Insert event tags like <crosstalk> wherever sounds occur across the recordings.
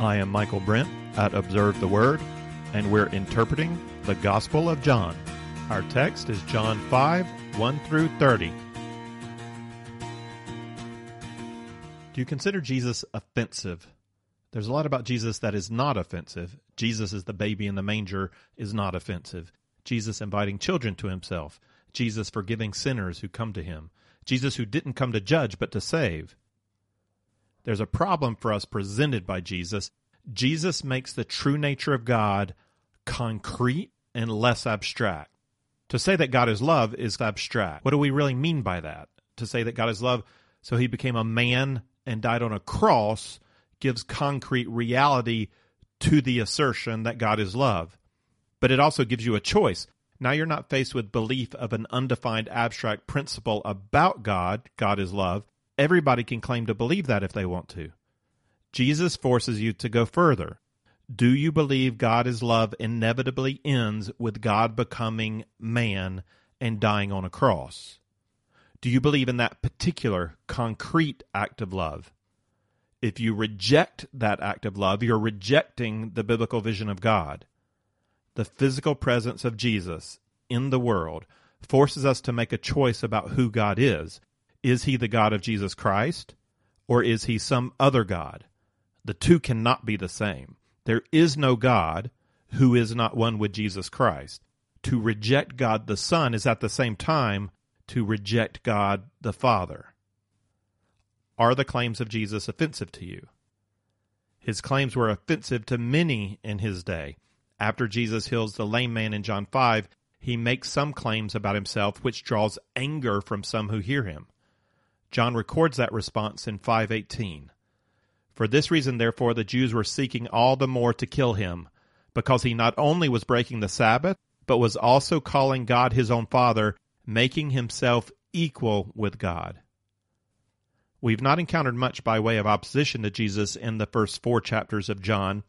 I am Michael Brent at Observe the Word, and we're interpreting the Gospel of John. Our text is John 5 1 through 30. Do you consider Jesus offensive? There's a lot about Jesus that is not offensive. Jesus is the baby in the manger is not offensive. Jesus inviting children to himself. Jesus forgiving sinners who come to him. Jesus who didn't come to judge but to save. There's a problem for us presented by Jesus. Jesus makes the true nature of God concrete and less abstract. To say that God is love is abstract. What do we really mean by that? To say that God is love, so he became a man and died on a cross gives concrete reality to the assertion that God is love. But it also gives you a choice. Now you're not faced with belief of an undefined abstract principle about God, God is love. Everybody can claim to believe that if they want to. Jesus forces you to go further. Do you believe God is love inevitably ends with God becoming man and dying on a cross? Do you believe in that particular concrete act of love? If you reject that act of love, you're rejecting the biblical vision of God. The physical presence of Jesus in the world forces us to make a choice about who God is. Is he the God of Jesus Christ, or is he some other God? The two cannot be the same. There is no God who is not one with Jesus Christ. To reject God the Son is at the same time to reject God the Father. Are the claims of Jesus offensive to you? His claims were offensive to many in his day. After Jesus heals the lame man in John 5, he makes some claims about himself which draws anger from some who hear him. John records that response in 518. For this reason, therefore, the Jews were seeking all the more to kill him, because he not only was breaking the Sabbath, but was also calling God his own Father, making himself equal with God. We've not encountered much by way of opposition to Jesus in the first four chapters of John.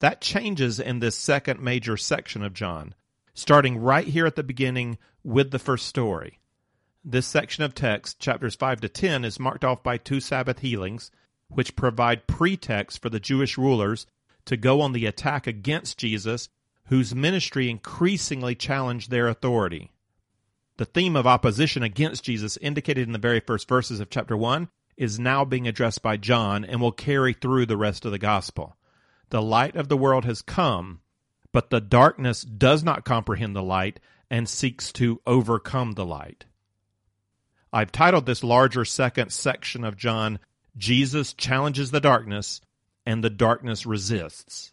That changes in this second major section of John, starting right here at the beginning with the first story. This section of text, chapters 5 to 10, is marked off by two Sabbath healings, which provide pretext for the Jewish rulers to go on the attack against Jesus, whose ministry increasingly challenged their authority. The theme of opposition against Jesus, indicated in the very first verses of chapter 1, is now being addressed by John and will carry through the rest of the gospel. The light of the world has come, but the darkness does not comprehend the light and seeks to overcome the light. I've titled this larger second section of John, Jesus Challenges the Darkness and the Darkness Resists.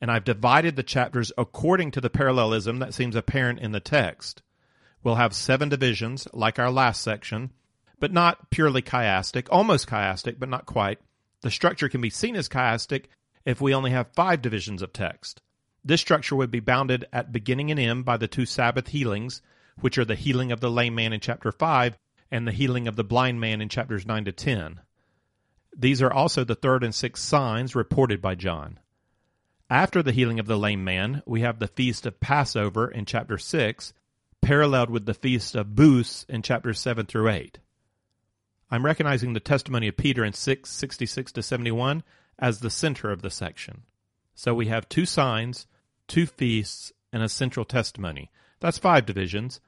And I've divided the chapters according to the parallelism that seems apparent in the text. We'll have seven divisions, like our last section, but not purely chiastic, almost chiastic, but not quite. The structure can be seen as chiastic if we only have five divisions of text. This structure would be bounded at beginning and end by the two Sabbath healings, which are the healing of the lame man in chapter 5 and the healing of the blind man in chapters 9 to 10. These are also the third and sixth signs reported by John. After the healing of the lame man, we have the feast of Passover in chapter 6, paralleled with the feast of Booths in chapters 7 through 8. I'm recognizing the testimony of Peter in 666 to 71 as the center of the section. So we have two signs, two feasts, and a central testimony. That's five divisions,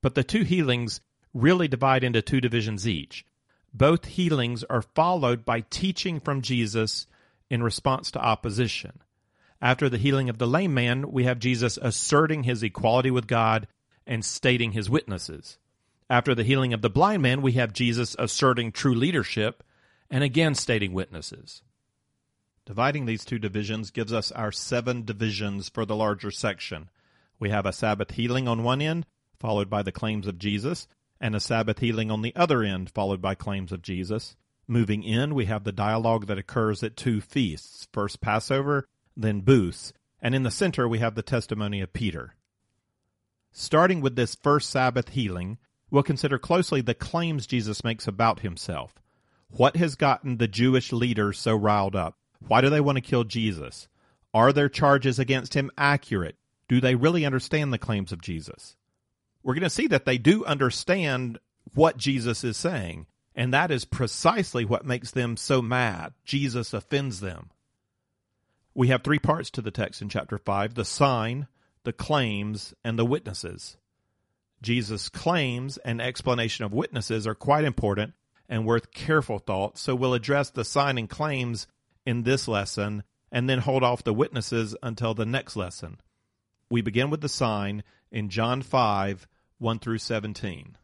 but the two healings really divide into two divisions each. Both healings are followed by teaching from Jesus in response to opposition. After the healing of the lame man, we have Jesus asserting his equality with God and stating his witnesses. After the healing of the blind man, we have Jesus asserting true leadership and again stating witnesses. Dividing these two divisions gives us our seven divisions for the larger section. We have a Sabbath healing on one end, followed by the claims of Jesus, and a Sabbath healing on the other end, followed by claims of Jesus. Moving in, we have the dialogue that occurs at two feasts first Passover, then Booths, and in the center, we have the testimony of Peter. Starting with this first Sabbath healing, we'll consider closely the claims Jesus makes about himself. What has gotten the Jewish leaders so riled up? Why do they want to kill Jesus? Are their charges against him accurate? Do they really understand the claims of Jesus? We're going to see that they do understand what Jesus is saying, and that is precisely what makes them so mad. Jesus offends them. We have three parts to the text in chapter 5 the sign, the claims, and the witnesses. Jesus' claims and explanation of witnesses are quite important and worth careful thought, so we'll address the sign and claims in this lesson and then hold off the witnesses until the next lesson. We begin with the sign in John 5 1 through 17.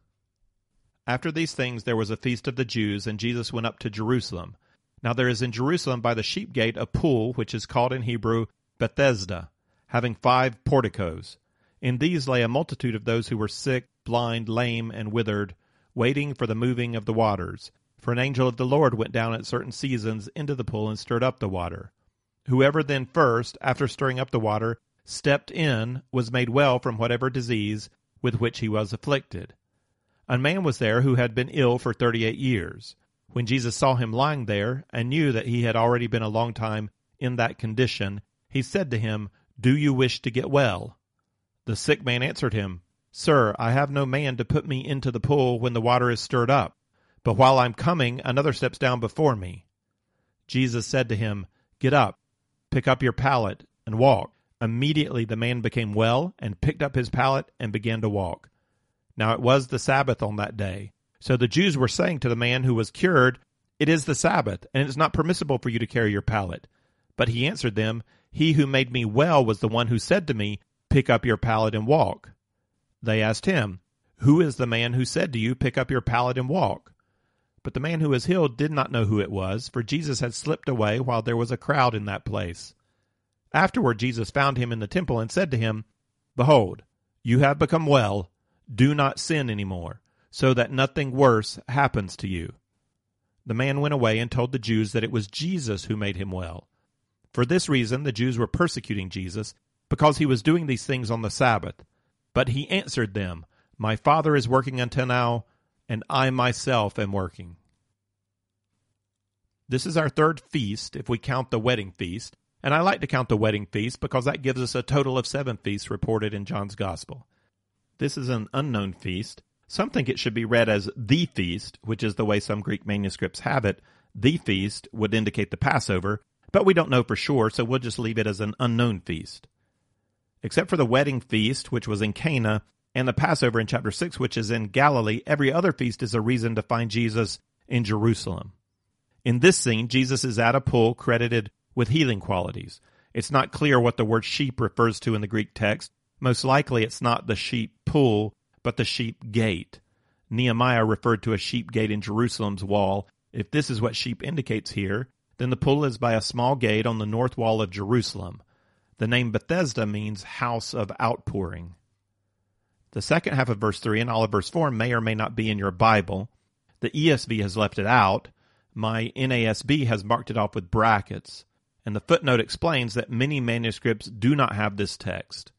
After these things, there was a feast of the Jews, and Jesus went up to Jerusalem. Now there is in Jerusalem by the sheep gate a pool, which is called in Hebrew Bethesda, having five porticos. In these lay a multitude of those who were sick, blind, lame, and withered, waiting for the moving of the waters. For an angel of the Lord went down at certain seasons into the pool and stirred up the water. Whoever then first, after stirring up the water, stepped in, was made well from whatever disease with which he was afflicted. A man was there who had been ill for thirty eight years. When Jesus saw him lying there, and knew that he had already been a long time in that condition, he said to him, Do you wish to get well? The sick man answered him, Sir, I have no man to put me into the pool when the water is stirred up, but while I'm coming, another steps down before me. Jesus said to him, Get up, pick up your pallet, and walk. Immediately the man became well, and picked up his pallet, and began to walk. Now it was the Sabbath on that day. So the Jews were saying to the man who was cured, It is the Sabbath, and it is not permissible for you to carry your pallet. But he answered them, He who made me well was the one who said to me, Pick up your pallet and walk. They asked him, Who is the man who said to you, Pick up your pallet and walk? But the man who was healed did not know who it was, for Jesus had slipped away while there was a crowd in that place. Afterward, Jesus found him in the temple and said to him, Behold, you have become well. Do not sin any more, so that nothing worse happens to you. The man went away and told the Jews that it was Jesus who made him well. For this reason, the Jews were persecuting Jesus, because he was doing these things on the Sabbath. But he answered them, My Father is working until now, and I myself am working. This is our third feast, if we count the wedding feast, and I like to count the wedding feast because that gives us a total of seven feasts reported in John's Gospel. This is an unknown feast. Some think it should be read as the feast, which is the way some Greek manuscripts have it. The feast would indicate the Passover, but we don't know for sure, so we'll just leave it as an unknown feast. Except for the wedding feast, which was in Cana, and the Passover in chapter 6, which is in Galilee, every other feast is a reason to find Jesus in Jerusalem. In this scene, Jesus is at a pool credited with healing qualities. It's not clear what the word sheep refers to in the Greek text. Most likely it's not the sheep pool, but the sheep gate. Nehemiah referred to a sheep gate in Jerusalem's wall. If this is what sheep indicates here, then the pool is by a small gate on the north wall of Jerusalem. The name Bethesda means house of outpouring. The second half of verse 3 and all of verse 4 may or may not be in your Bible. The ESV has left it out. My NASB has marked it off with brackets. And the footnote explains that many manuscripts do not have this text.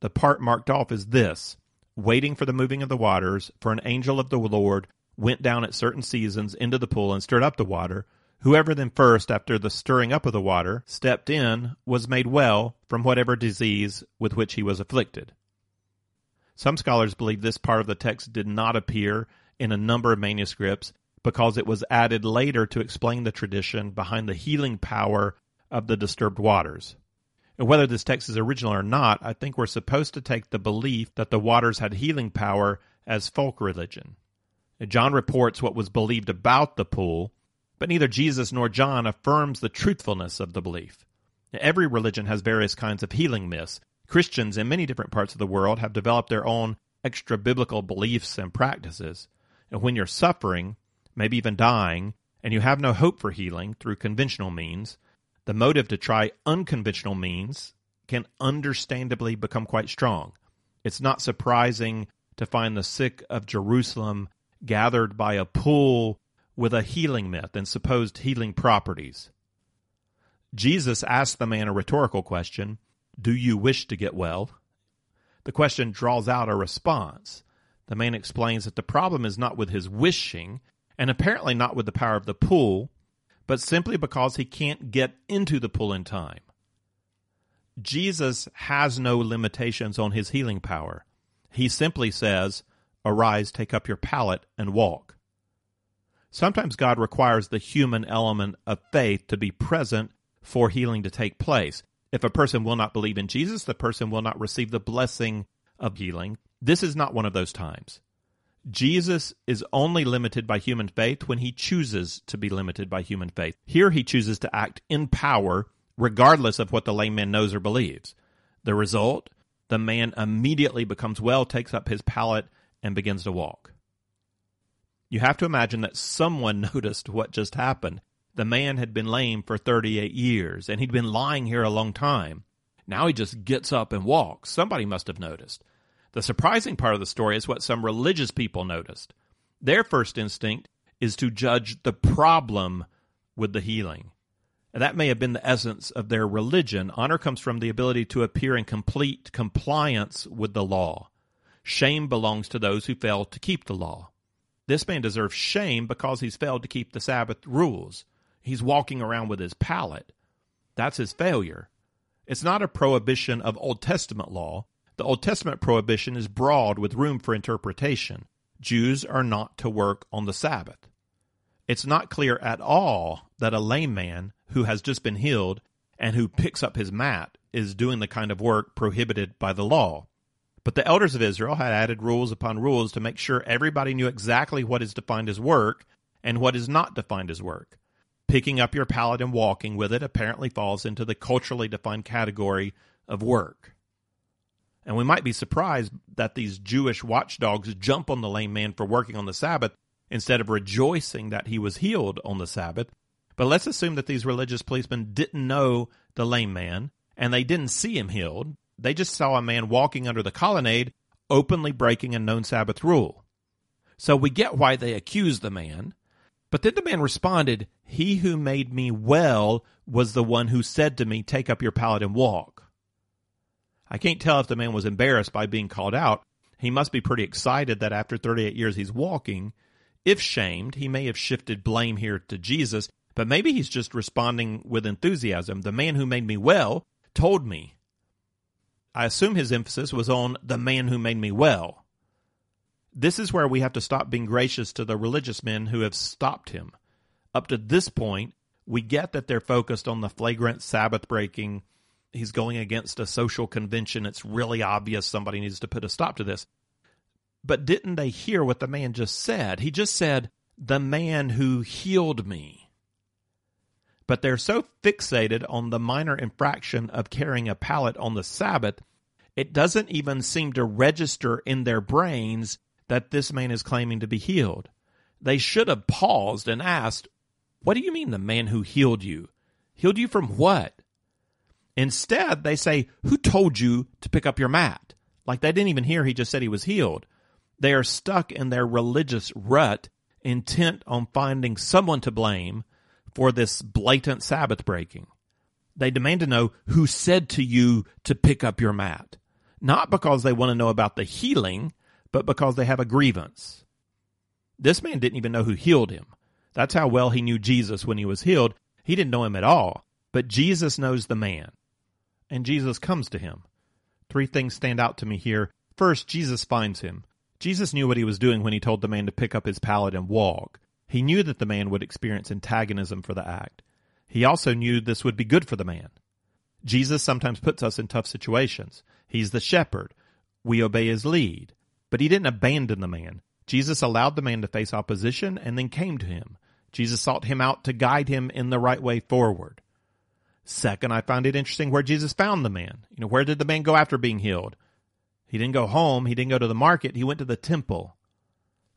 The part marked off is this waiting for the moving of the waters, for an angel of the Lord went down at certain seasons into the pool and stirred up the water. Whoever then first, after the stirring up of the water, stepped in, was made well from whatever disease with which he was afflicted. Some scholars believe this part of the text did not appear in a number of manuscripts because it was added later to explain the tradition behind the healing power of the disturbed waters. And whether this text is original or not, I think we're supposed to take the belief that the waters had healing power as folk religion. John reports what was believed about the pool, but neither Jesus nor John affirms the truthfulness of the belief. Every religion has various kinds of healing myths, Christians in many different parts of the world have developed their own extra biblical beliefs and practices. And when you're suffering, maybe even dying, and you have no hope for healing through conventional means, the motive to try unconventional means can understandably become quite strong. It's not surprising to find the sick of Jerusalem gathered by a pool with a healing myth and supposed healing properties. Jesus asked the man a rhetorical question do you wish to get well? The question draws out a response. The man explains that the problem is not with his wishing, and apparently not with the power of the pool, but simply because he can't get into the pool in time. Jesus has no limitations on his healing power. He simply says, Arise, take up your pallet, and walk. Sometimes God requires the human element of faith to be present for healing to take place. If a person will not believe in Jesus, the person will not receive the blessing of healing. This is not one of those times. Jesus is only limited by human faith when he chooses to be limited by human faith. Here he chooses to act in power regardless of what the lame man knows or believes. The result, the man immediately becomes well, takes up his pallet, and begins to walk. You have to imagine that someone <laughs> noticed what just happened. The man had been lame for 38 years, and he'd been lying here a long time. Now he just gets up and walks. Somebody must have noticed. The surprising part of the story is what some religious people noticed. Their first instinct is to judge the problem with the healing. And that may have been the essence of their religion. Honor comes from the ability to appear in complete compliance with the law. Shame belongs to those who fail to keep the law. This man deserves shame because he's failed to keep the Sabbath rules. He's walking around with his pallet. That's his failure. It's not a prohibition of Old Testament law. The Old Testament prohibition is broad with room for interpretation. Jews are not to work on the Sabbath. It's not clear at all that a lame man who has just been healed and who picks up his mat is doing the kind of work prohibited by the law. But the elders of Israel had added rules upon rules to make sure everybody knew exactly what is defined as work and what is not defined as work. Picking up your pallet and walking with it apparently falls into the culturally defined category of work. And we might be surprised that these Jewish watchdogs jump on the lame man for working on the Sabbath instead of rejoicing that he was healed on the Sabbath but let's assume that these religious policemen didn't know the lame man and they didn't see him healed. They just saw a man walking under the colonnade, openly breaking a known Sabbath rule. So we get why they accused the man. But then the man responded, He who made me well was the one who said to me, Take up your pallet and walk. I can't tell if the man was embarrassed by being called out. He must be pretty excited that after 38 years he's walking. If shamed, he may have shifted blame here to Jesus but maybe he's just responding with enthusiasm. The man who made me well told me. I assume his emphasis was on the man who made me well. This is where we have to stop being gracious to the religious men who have stopped him. Up to this point, we get that they're focused on the flagrant Sabbath breaking. He's going against a social convention. It's really obvious somebody needs to put a stop to this. But didn't they hear what the man just said? He just said, The man who healed me but they're so fixated on the minor infraction of carrying a pallet on the Sabbath, it doesn't even seem to register in their brains that this man is claiming to be healed. They should have paused and asked, What do you mean the man who healed you? Healed you from what? Instead, they say, Who told you to pick up your mat? Like they didn't even hear he just said he was healed. They are stuck in their religious rut, intent on finding someone to blame for this blatant Sabbath breaking. They demand to know who said to you to pick up your mat, not because they want to know about the healing, but because they have a grievance. This man didn't even know who healed him. That's how well he knew Jesus when he was healed. He didn't know him at all, but Jesus knows the man. And Jesus comes to him. Three things stand out to me here. First, Jesus finds him. Jesus knew what he was doing when he told the man to pick up his pallet and walk. He knew that the man would experience antagonism for the act. He also knew this would be good for the man. Jesus sometimes puts us in tough situations. He's the shepherd. We obey his lead. But he didn't abandon the man. Jesus allowed the man to face opposition and then came to him. Jesus sought him out to guide him in the right way forward. Second, I find it interesting where Jesus found the man. You know, where did the man go after being healed? He didn't go home. He didn't go to the market. He went to the temple.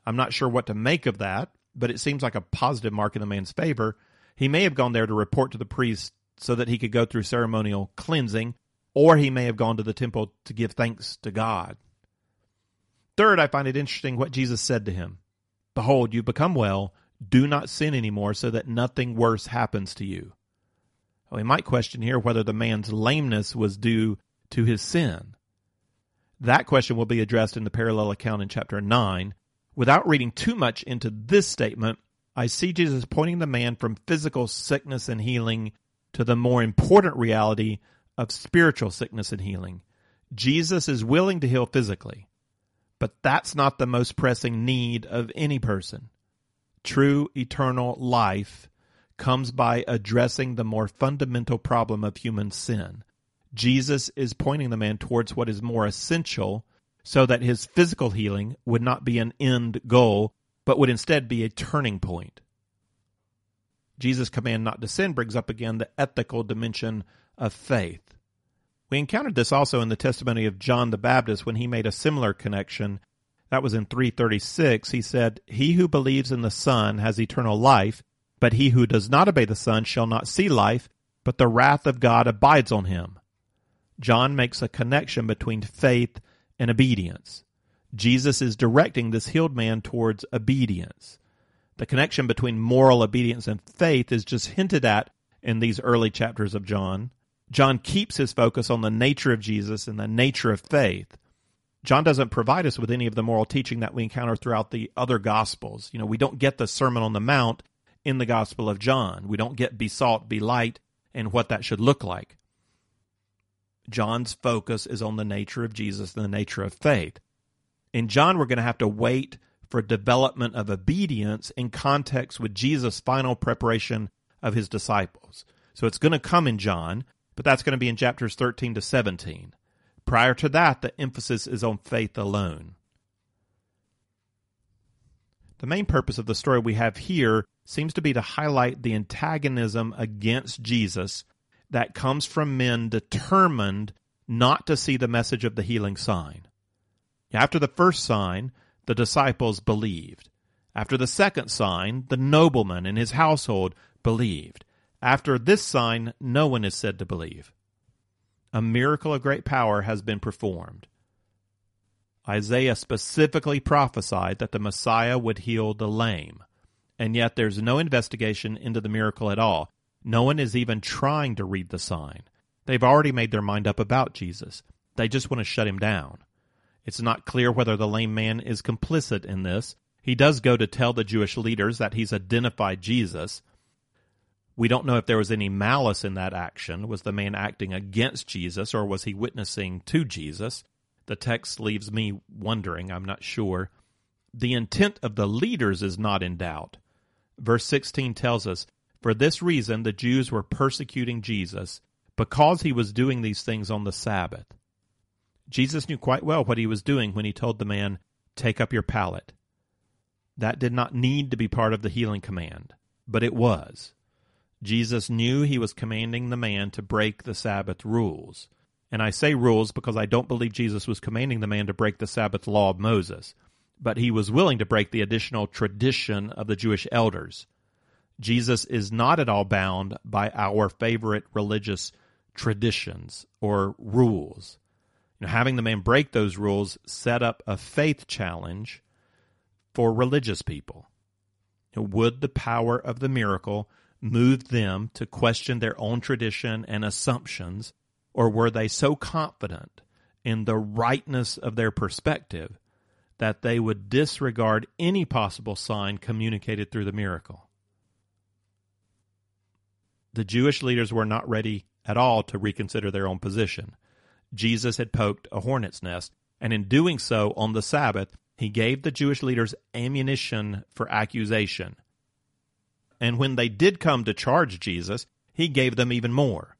I'm not sure what to make of that but it seems like a positive mark in the man's favor. He may have gone there to report to the priest so that he could go through ceremonial cleansing, or he may have gone to the temple to give thanks to God. Third, I find it interesting what Jesus said to him Behold, you become well. Do not sin anymore so that nothing worse happens to you. We might question here whether the man's lameness was due to his sin. That question will be addressed in the parallel account in chapter 9, Without reading too much into this statement, I see Jesus pointing the man from physical sickness and healing to the more important reality of spiritual sickness and healing. Jesus is willing to heal physically, but that's not the most pressing need of any person. True eternal life comes by addressing the more fundamental problem of human sin. Jesus is pointing the man towards what is more essential so that his physical healing would not be an end goal, but would instead be a turning point. Jesus' command not to sin brings up again the ethical dimension of faith. We encountered this also in the testimony of John the Baptist when he made a similar connection. That was in 336. He said, He who believes in the Son has eternal life, but he who does not obey the Son shall not see life, but the wrath of God abides on him. John makes a connection between faith and obedience. Jesus is directing this healed man towards obedience. The connection between moral obedience and faith is just hinted at in these early chapters of John. John keeps his focus on the nature of Jesus and the nature of faith. John doesn't provide us with any of the moral teaching that we encounter throughout the other gospels. You know, we don't get the Sermon on the Mount in the Gospel of John. We don't get be salt, be light, and what that should look like. John's focus is on the nature of Jesus and the nature of faith. In John, we're going to have to wait for development of obedience in context with Jesus' final preparation of his disciples. So it's going to come in John, but that's going to be in chapters 13 to 17. Prior to that, the emphasis is on faith alone. The main purpose of the story we have here seems to be to highlight the antagonism against Jesus that comes from men determined not to see the message of the healing sign. After the first sign, the disciples believed. After the second sign, the nobleman and his household believed. After this sign, no one is said to believe. A miracle of great power has been performed. Isaiah specifically prophesied that the Messiah would heal the lame, and yet there's no investigation into the miracle at all. No one is even trying to read the sign. They've already made their mind up about Jesus. They just want to shut him down. It's not clear whether the lame man is complicit in this. He does go to tell the Jewish leaders that he's identified Jesus, we don't know if there was any malice in that action. Was the man acting against Jesus or was he witnessing to Jesus? The text leaves me wondering. I'm not sure. The intent of the leaders is not in doubt. Verse 16 tells us, For this reason the Jews were persecuting Jesus, because he was doing these things on the Sabbath. Jesus knew quite well what he was doing when he told the man, Take up your pallet. That did not need to be part of the healing command, but it was. Jesus knew he was commanding the man to break the Sabbath rules. And I say rules because I don't believe Jesus was commanding the man to break the Sabbath law of Moses, but he was willing to break the additional tradition of the Jewish elders. Jesus is not at all bound by our favorite religious traditions or rules. You know, having the man break those rules set up a faith challenge for religious people. would the power of the miracle moved them to question their own tradition and assumptions, or were they so confident in the rightness of their perspective that they would disregard any possible sign communicated through the miracle? The Jewish leaders were not ready at all to reconsider their own position. Jesus had poked a hornet's nest, and in doing so on the Sabbath, he gave the Jewish leaders ammunition for accusation and when they did come to charge Jesus, he gave them even more.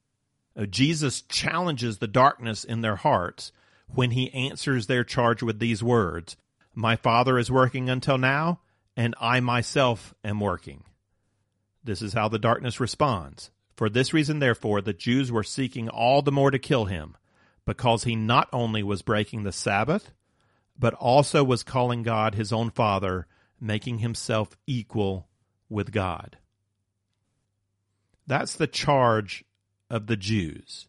Uh, Jesus challenges the darkness in their hearts when he answers their charge with these words My Father is working until now, and I myself am working. This is how the darkness responds. For this reason, therefore, the Jews were seeking all the more to kill him, because he not only was breaking the Sabbath, but also was calling God his own Father, making himself equal with God. That's the charge of the Jews.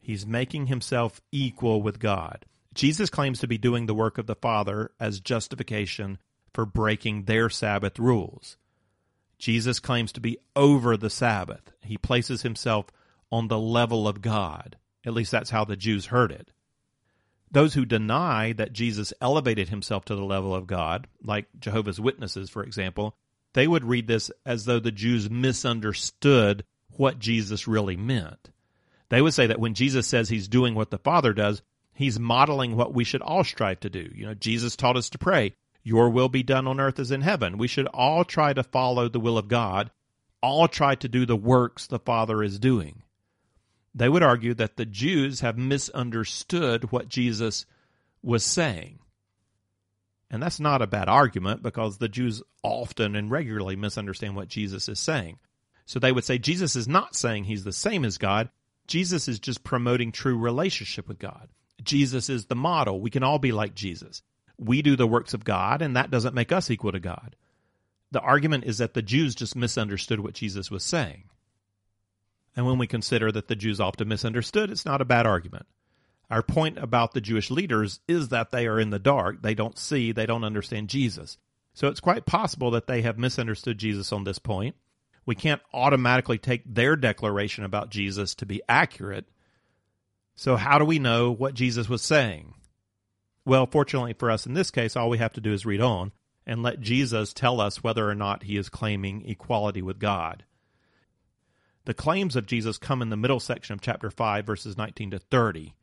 He's making himself equal with God. Jesus claims to be doing the work of the Father as justification for breaking their Sabbath rules. Jesus claims to be over the Sabbath. He places himself on the level of God. At least that's how the Jews heard it. Those who deny that Jesus elevated himself to the level of God, like Jehovah's Witnesses, for example, they would read this as though the Jews misunderstood what Jesus really meant. They would say that when Jesus says he's doing what the Father does, he's modeling what we should all strive to do. You know, Jesus taught us to pray, Your will be done on earth as in heaven. We should all try to follow the will of God all try to do the works the Father is doing. They would argue that the Jews have misunderstood what Jesus was saying. And that's not a bad argument because the Jews often and regularly misunderstand what Jesus is saying. So they would say Jesus is not saying he's the same as God. Jesus is just promoting true relationship with God. Jesus is the model. We can all be like Jesus. We do the works of God, and that doesn't make us equal to God. The argument is that the Jews just misunderstood what Jesus was saying. And when we consider that the Jews often misunderstood, it's not a bad argument. Our point about the Jewish leaders is that they are in the dark. They don't see, they don't understand Jesus. So it's quite possible that they have misunderstood Jesus on this point. We can't automatically take their declaration about Jesus to be accurate. So, how do we know what Jesus was saying? Well, fortunately for us in this case, all we have to do is read on and let Jesus tell us whether or not he is claiming equality with God. The claims of Jesus come in the middle section of chapter 5, verses 19 to 30.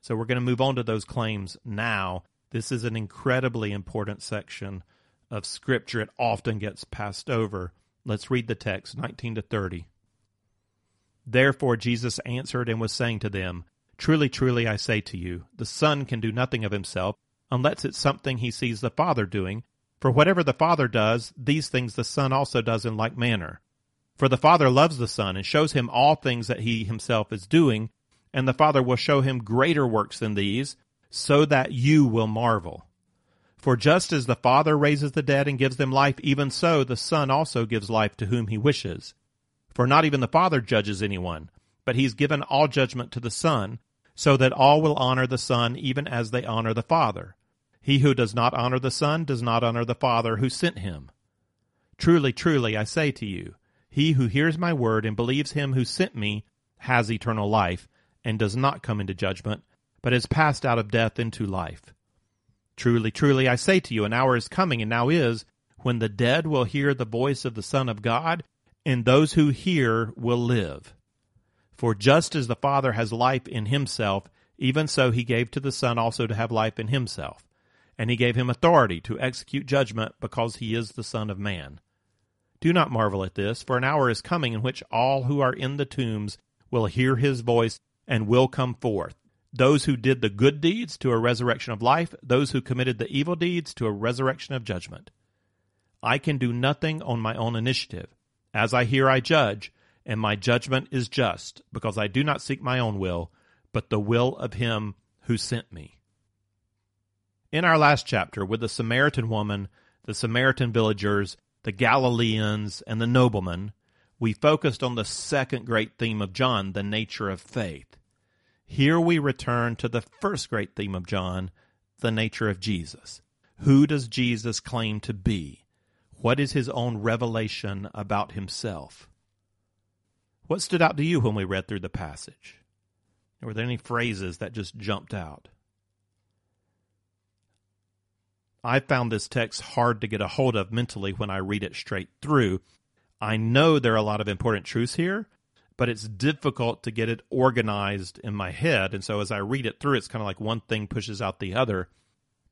So we're going to move on to those claims now. This is an incredibly important section of Scripture. It often gets passed over. Let's read the text 19 to 30. Therefore Jesus answered and was saying to them, Truly, truly, I say to you, the Son can do nothing of himself unless it's something he sees the Father doing. For whatever the Father does, these things the Son also does in like manner. For the Father loves the Son and shows him all things that he himself is doing, and the Father will show him greater works than these, so that you will marvel. For just as the Father raises the dead and gives them life, even so the Son also gives life to whom he wishes. For not even the Father judges anyone, but he's given all judgment to the Son, so that all will honor the Son even as they honor the Father. He who does not honor the Son does not honor the Father who sent him. Truly, truly, I say to you, he who hears my word and believes him who sent me has eternal life, and does not come into judgment, but is passed out of death into life. Truly, truly, I say to you, an hour is coming, and now is, when the dead will hear the voice of the Son of God, and those who hear will live. For just as the Father has life in himself, even so he gave to the Son also to have life in himself. And he gave him authority to execute judgment because he is the Son of Man. Do not marvel at this, for an hour is coming in which all who are in the tombs will hear his voice and will come forth. Those who did the good deeds to a resurrection of life, those who committed the evil deeds to a resurrection of judgment. I can do nothing on my own initiative. As I hear, I judge, and my judgment is just, because I do not seek my own will, but the will of him who sent me. In our last chapter, with the Samaritan woman, the Samaritan villagers, the Galileans, and the nobleman, we focused on the second great theme of John, the nature of faith. Here we return to the first great theme of John, the nature of Jesus. Who does Jesus claim to be? What is his own revelation about himself? What stood out to you when we read through the passage? Were there any phrases that just jumped out? I found this text hard to get a hold of mentally when I read it straight through. I know there are a lot of important truths here, but it's difficult to get it organized in my head. And so as I read it through, it's kind of like one thing pushes out the other.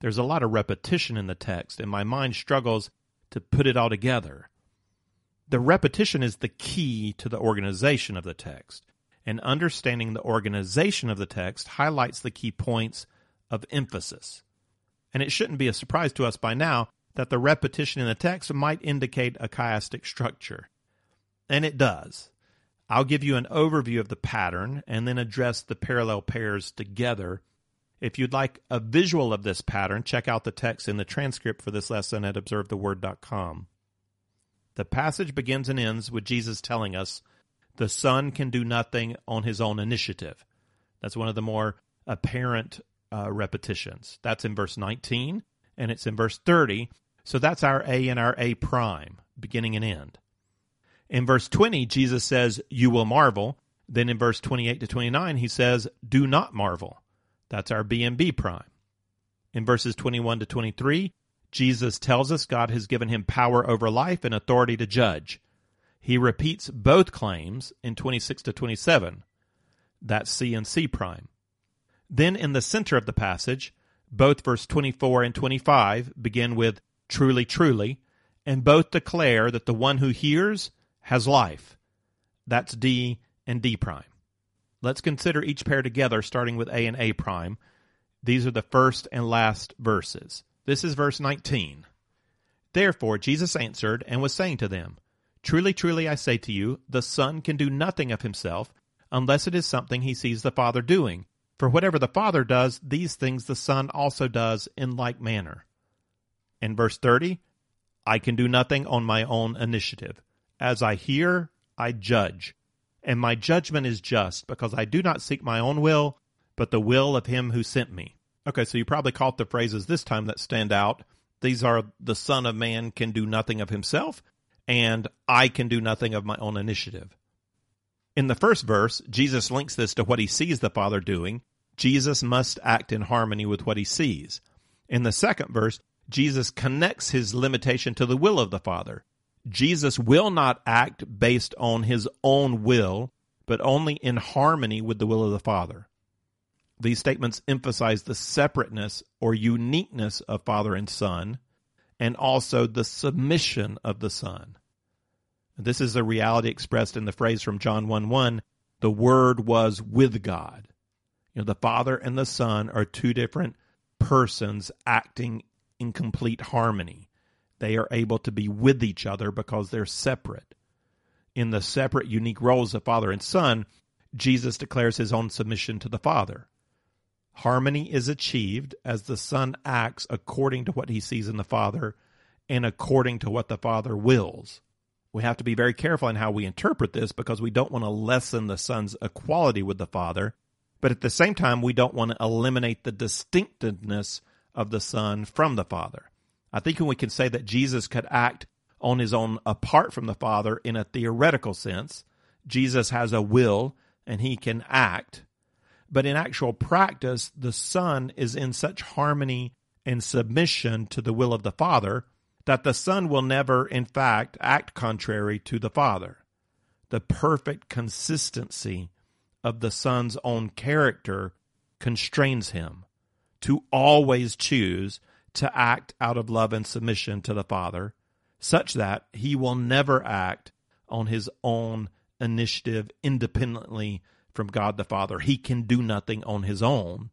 There's a lot of repetition in the text, and my mind struggles to put it all together. The repetition is the key to the organization of the text, and understanding the organization of the text highlights the key points of emphasis. And it shouldn't be a surprise to us by now that the repetition in the text might indicate a chiastic structure. And it does. I'll give you an overview of the pattern and then address the parallel pairs together. If you'd like a visual of this pattern, check out the text in the transcript for this lesson at observetheword.com. The passage begins and ends with Jesus telling us the Son can do nothing on his own initiative. That's one of the more apparent uh, repetitions. That's in verse 19 and it's in verse 30. So that's our A and our A prime, beginning and end. In verse 20, Jesus says, You will marvel. Then in verse 28 to 29, he says, Do not marvel. That's our B and B prime. In verses 21 to 23, Jesus tells us God has given him power over life and authority to judge. He repeats both claims in 26 to 27. That's C and C prime. Then in the center of the passage, both verse 24 and 25 begin with truly, truly, and both declare that the one who hears has life. That's D and D prime. Let's consider each pair together, starting with A and A prime. These are the first and last verses. This is verse 19. Therefore Jesus answered and was saying to them, Truly, truly, I say to you, the Son can do nothing of himself unless it is something he sees the Father doing. For whatever the Father does, these things the Son also does in like manner. In verse 30, I can do nothing on my own initiative. As I hear, I judge. And my judgment is just, because I do not seek my own will, but the will of him who sent me. Okay, so you probably caught the phrases this time that stand out. These are the Son of Man can do nothing of himself, and I can do nothing of my own initiative. In the first verse, Jesus links this to what he sees the Father doing. Jesus must act in harmony with what he sees. In the second verse, Jesus connects his limitation to the will of the Father. Jesus will not act based on his own will, but only in harmony with the will of the Father. These statements emphasize the separateness or uniqueness of Father and Son, and also the submission of the Son. This is a reality expressed in the phrase from John 1 1 the Word was with God. You know, the Father and the Son are two different persons acting in complete harmony. They are able to be with each other because they're separate. In the separate, unique roles of Father and Son, Jesus declares his own submission to the Father. Harmony is achieved as the Son acts according to what he sees in the Father and according to what the Father wills. We have to be very careful in how we interpret this because we don't want to lessen the Son's equality with the Father, but at the same time, we don't want to eliminate the distinctiveness of the Son from the Father. I think we can say that Jesus could act on his own apart from the Father in a theoretical sense. Jesus has a will and he can act. But in actual practice, the Son is in such harmony and submission to the will of the Father that the Son will never, in fact, act contrary to the Father. The perfect consistency of the Son's own character constrains him to always choose to act out of love and submission to the Father, such that he will never act on his own initiative independently from God the Father. He can do nothing on his own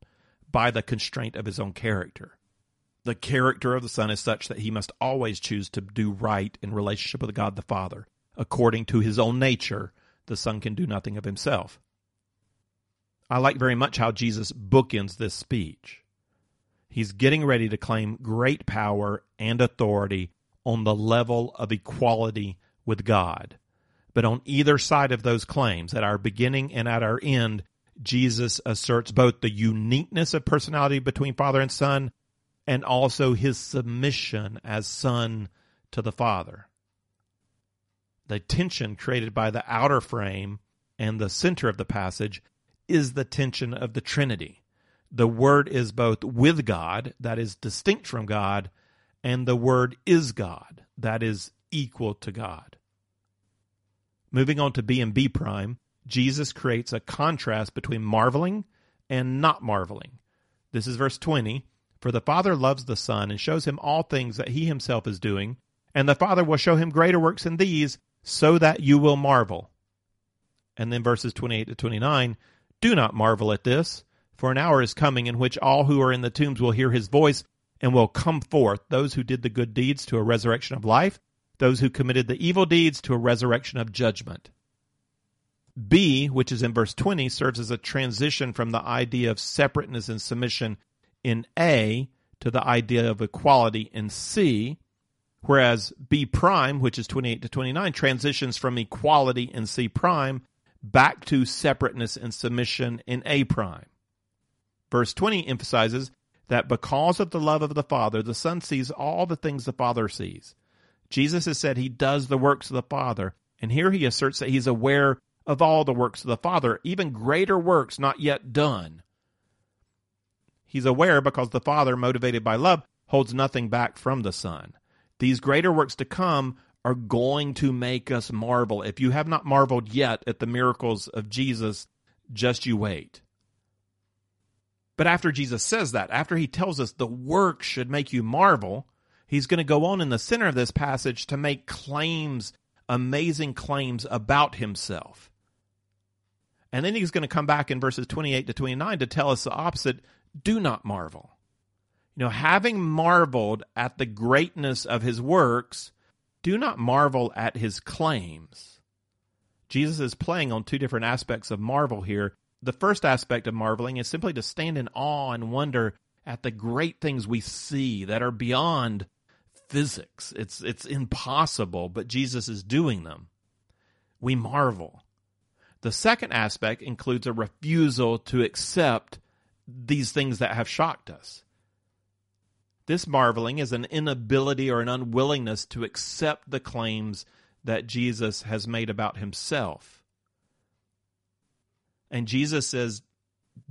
by the constraint of his own character. The character of the Son is such that he must always choose to do right in relationship with God the Father. According to his own nature, the Son can do nothing of himself. I like very much how Jesus bookends this speech. He's getting ready to claim great power and authority on the level of equality with God. But on either side of those claims, at our beginning and at our end, Jesus asserts both the uniqueness of personality between Father and Son and also his submission as Son to the Father. The tension created by the outer frame and the center of the passage is the tension of the Trinity the Word is both with God, that is distinct from God, and the Word is God, that is equal to God. Moving on to B and B prime, Jesus creates a contrast between marveling and not marveling. This is verse 20. For the Father loves the Son and shows him all things that he himself is doing, and the Father will show him greater works than these, so that you will marvel. And then verses 28 to 29 Do not marvel at this for an hour is coming in which all who are in the tombs will hear his voice and will come forth, those who did the good deeds to a resurrection of life, those who committed the evil deeds to a resurrection of judgment. B, which is in verse 20, serves as a transition from the idea of separateness and submission in A to the idea of equality in C, whereas B prime, which is 28 to 29, transitions from equality in C prime back to separateness and submission in A prime. Verse 20 emphasizes that because of the love of the Father, the Son sees all the things the Father sees. Jesus has said he does the works of the Father, and here he asserts that he's aware of all the works of the Father, even greater works not yet done. He's aware because the Father, motivated by love, holds nothing back from the Son. These greater works to come are going to make us marvel. If you have not marveled yet at the miracles of Jesus, just you wait. But after Jesus says that, after he tells us the work should make you marvel, he's going to go on in the center of this passage to make claims amazing claims about himself. And then he's going to come back in verses 28 to 29 to tell us the opposite do not marvel. You know, having marveled at the greatness of his works, do not marvel at his claims. Jesus is playing on two different aspects of marvel here. The first aspect of marveling is simply to stand in awe and wonder at the great things we see that are beyond physics. It's it's impossible, but Jesus is doing them. We marvel. The second aspect includes a refusal to accept these things that have shocked us. This marveling is an inability or an unwillingness to accept the claims that Jesus has made about himself. And Jesus says,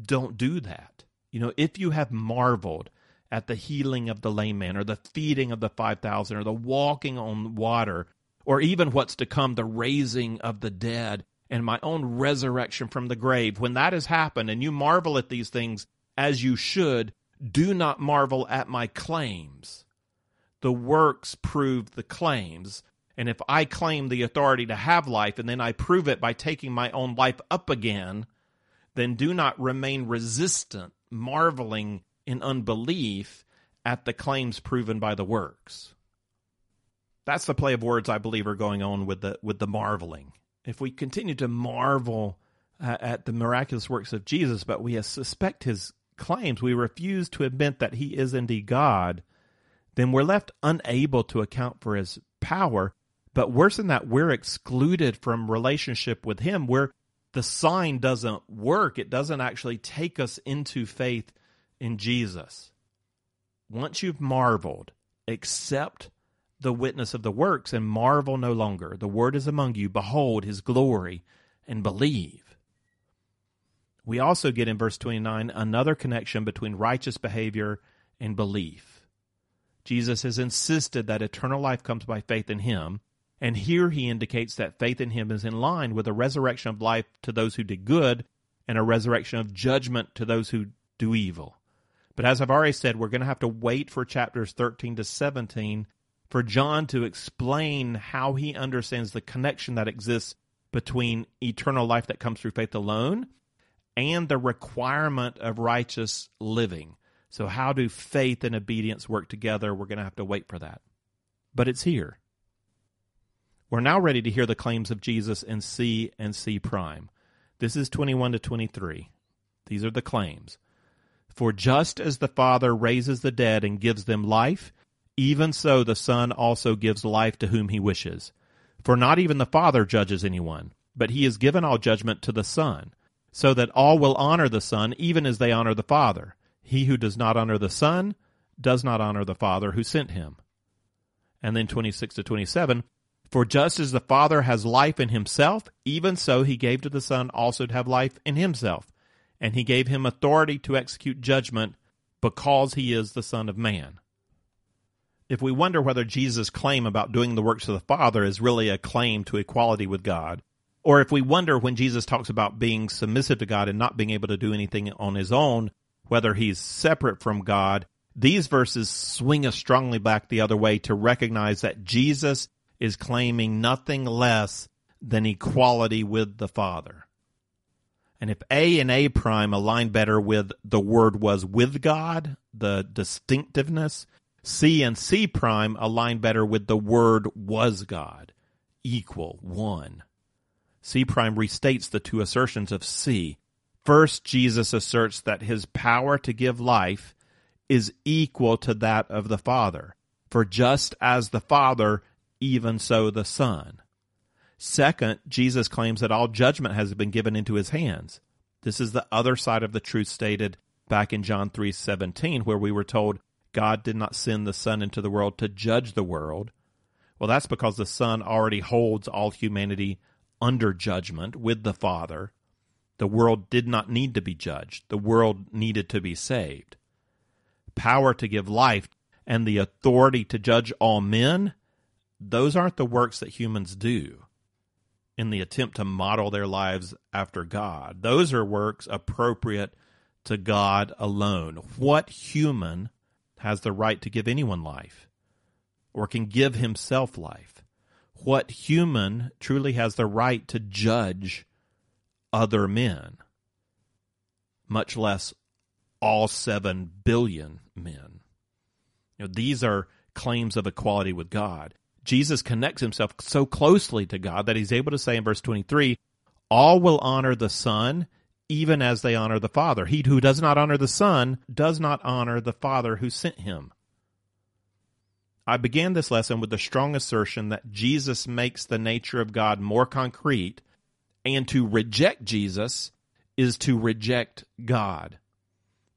don't do that. You know, if you have marveled at the healing of the lame man, or the feeding of the 5,000, or the walking on water, or even what's to come, the raising of the dead, and my own resurrection from the grave, when that has happened and you marvel at these things as you should, do not marvel at my claims. The works prove the claims. And if I claim the authority to have life and then I prove it by taking my own life up again, then do not remain resistant, marveling in unbelief at the claims proven by the works. That's the play of words I believe are going on with the with the marveling. If we continue to marvel uh, at the miraculous works of Jesus, but we suspect his claims, we refuse to admit that he is indeed God, then we're left unable to account for his power. But worse than that, we're excluded from relationship with him where the sign doesn't work. It doesn't actually take us into faith in Jesus. Once you've marveled, accept the witness of the works and marvel no longer. The word is among you. Behold his glory and believe. We also get in verse 29 another connection between righteous behavior and belief. Jesus has insisted that eternal life comes by faith in him, and here he indicates that faith in him is in line with a resurrection of life to those who did good and a resurrection of judgment to those who do evil. But as I've already said, we're going to have to wait for chapters 13 to 17 for John to explain how he understands the connection that exists between eternal life that comes through faith alone and the requirement of righteous living. So, how do faith and obedience work together? We're going to have to wait for that. But it's here. We're now ready to hear the claims of Jesus in C and C prime. This is 21 to 23. These are the claims. For just as the Father raises the dead and gives them life, even so the Son also gives life to whom he wishes. For not even the Father judges anyone, but he has given all judgment to the Son, so that all will honor the Son even as they honor the Father. He who does not honor the Son does not honor the Father who sent him. And then 26 to 27 For just as the Father has life in himself, even so he gave to the Son also to have life in himself and he gave him authority to execute judgment because he is the Son of Man. If we wonder whether Jesus' claim about doing the works of the Father is really a claim to equality with God, or if we wonder when Jesus talks about being submissive to God and not being able to do anything on his own, whether he's separate from God, these verses swing us strongly back the other way to recognize that Jesus is claiming nothing less than equality with the Father. And if A and A prime align better with the word was with God, the distinctiveness, C and C prime align better with the word was God, equal, one. C prime restates the two assertions of C. First, Jesus asserts that his power to give life is equal to that of the Father. For just as the Father, even so the Son. Second, Jesus claims that all judgment has been given into his hands. This is the other side of the truth stated back in John 3:17 where we were told God did not send the Son into the world to judge the world. Well, that's because the Son already holds all humanity under judgment with the Father. The world did not need to be judged. The world needed to be saved. Power to give life and the authority to judge all men, those aren't the works that humans do in the attempt to model their lives after God. Those are works appropriate to God alone. What human has the right to give anyone life or can give himself life? what human truly has the right to judge other men, much less all 7 billion men? You know, these are claims of equality with God. Jesus connects himself so closely to God that he's able to say in verse 23, all will honor the Son even as they honor the Father. He who does not honor the Son does not honor the Father who sent him. I began this lesson with the strong assertion that Jesus makes the nature of God more concrete, and to reject Jesus is to reject God.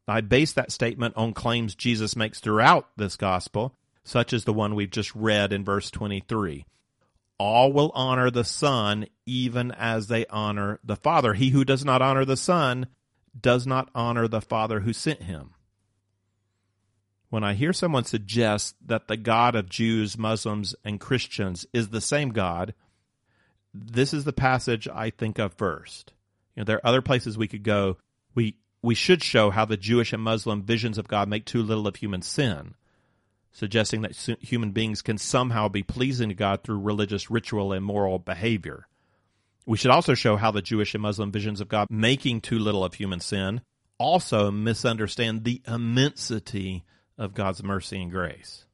I base that statement on claims Jesus makes throughout this gospel, such as the one we've just read in verse 23 all will honor the Son even as they honor the Father. He who does not honor the Son does not honor the Father who sent him. When I hear someone suggest that the God of Jews, Muslims, and Christians is the same God, this is the passage I think of first. You know, there are other places we could go. We we should show how the Jewish and Muslim visions of God make too little of human sin suggesting that human beings can somehow be pleasing to God through religious ritual and moral behavior. We should also show how the Jewish and Muslim visions of God making too little of human sin also misunderstand the immensity of God's mercy and grace.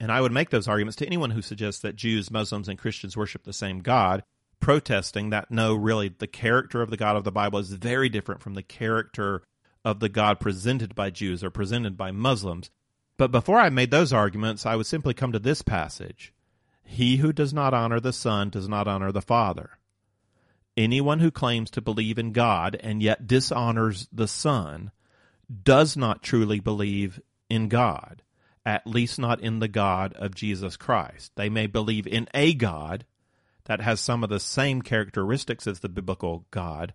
And I would make those arguments to anyone who suggests that Jews, Muslims, and Christians worship the same God, protesting that no, really, the character of the God of the Bible is very different from the character of the God presented by Jews or presented by Muslims, but before I made those arguments, I would simply come to this passage He who does not honor the Son does not honor the Father. Anyone who claims to believe in God and yet dishonors the Son does not truly believe in God, at least not in the God of Jesus Christ. They may believe in a God that has some of the same characteristics as the biblical God,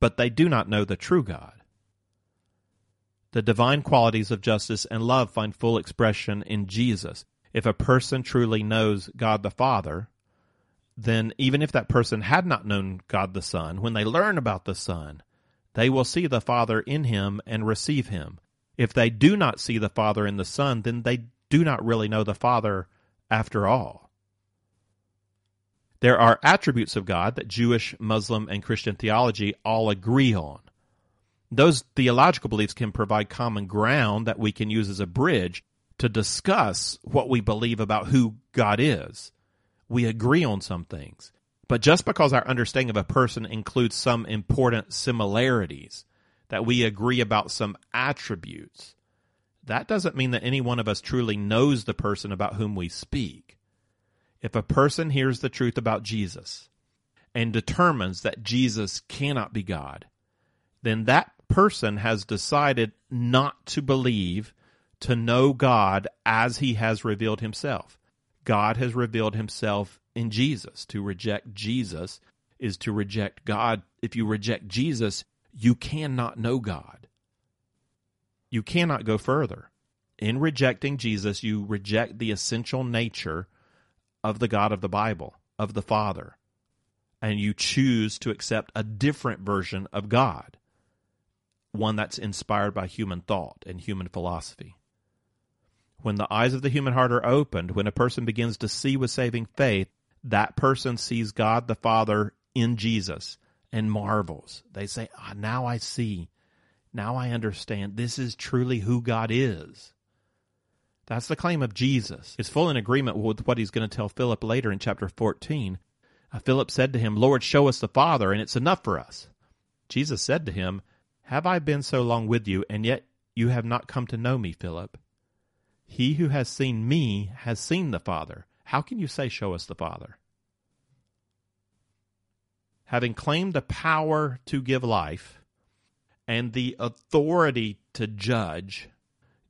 but they do not know the true God. The divine qualities of justice and love find full expression in Jesus. If a person truly knows God the Father, then even if that person had not known God the Son, when they learn about the Son, they will see the Father in him and receive him. If they do not see the Father in the Son, then they do not really know the Father after all. There are attributes of God that Jewish, Muslim, and Christian theology all agree on those theological beliefs can provide common ground that we can use as a bridge to discuss what we believe about who God is. We agree on some things. But just because our understanding of a person includes some important similarities, that we agree about some attributes, that doesn't mean that any one of us truly knows the person about whom we speak. If a person hears the truth about Jesus and determines that Jesus cannot be God, then that person has decided not to believe, to know God as he has revealed himself. God has revealed himself in Jesus. To reject Jesus is to reject God. If you reject Jesus, you cannot know God. You cannot go further. In rejecting Jesus, you reject the essential nature of the God of the Bible, of the Father, and you choose to accept a different version of God one that's inspired by human thought and human philosophy. When the eyes of the human heart are opened, when a person begins to see with saving faith, that person sees God the Father in Jesus and marvels. They say, ah, Now I see. Now I understand. This is truly who God is. That's the claim of Jesus. It's full in agreement with what he's going to tell Philip later in chapter 14. Uh, Philip said to him, Lord, show us the Father, and it's enough for us. Jesus said to him, have I been so long with you, and yet you have not come to know me, Philip? He who has seen me has seen the Father. How can you say, Show us the Father? Having claimed the power to give life and the authority to judge,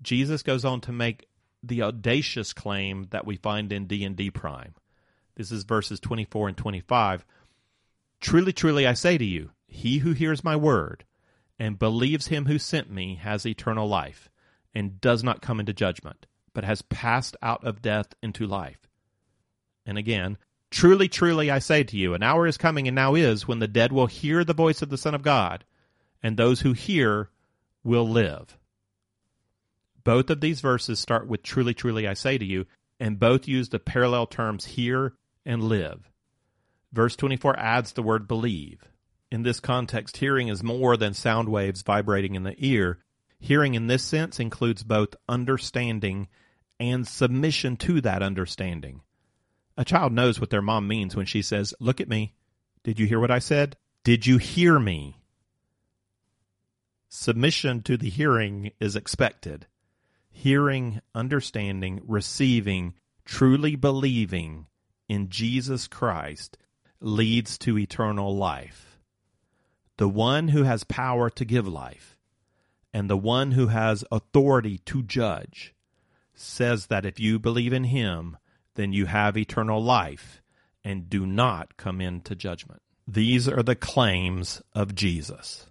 Jesus goes on to make the audacious claim that we find in D&D Prime. This is verses 24 and 25. Truly, truly, I say to you, he who hears my word and believes him who sent me has eternal life, and does not come into judgment, but has passed out of death into life. And again, Truly, truly, I say to you, an hour is coming and now is when the dead will hear the voice of the Son of God, and those who hear will live. Both of these verses start with Truly, truly, I say to you, and both use the parallel terms hear and live. Verse 24 adds the word believe. In this context, hearing is more than sound waves vibrating in the ear. Hearing in this sense includes both understanding and submission to that understanding. A child knows what their mom means when she says, Look at me. Did you hear what I said? Did you hear me? Submission to the hearing is expected. Hearing, understanding, receiving, truly believing in Jesus Christ leads to eternal life. The one who has power to give life and the one who has authority to judge says that if you believe in him, then you have eternal life and do not come into judgment. These are the claims of Jesus.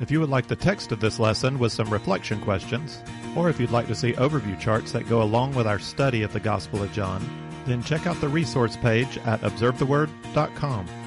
If you would like the text of this lesson with some reflection questions, or if you'd like to see overview charts that go along with our study of the Gospel of John, then check out the resource page at observetheword.com.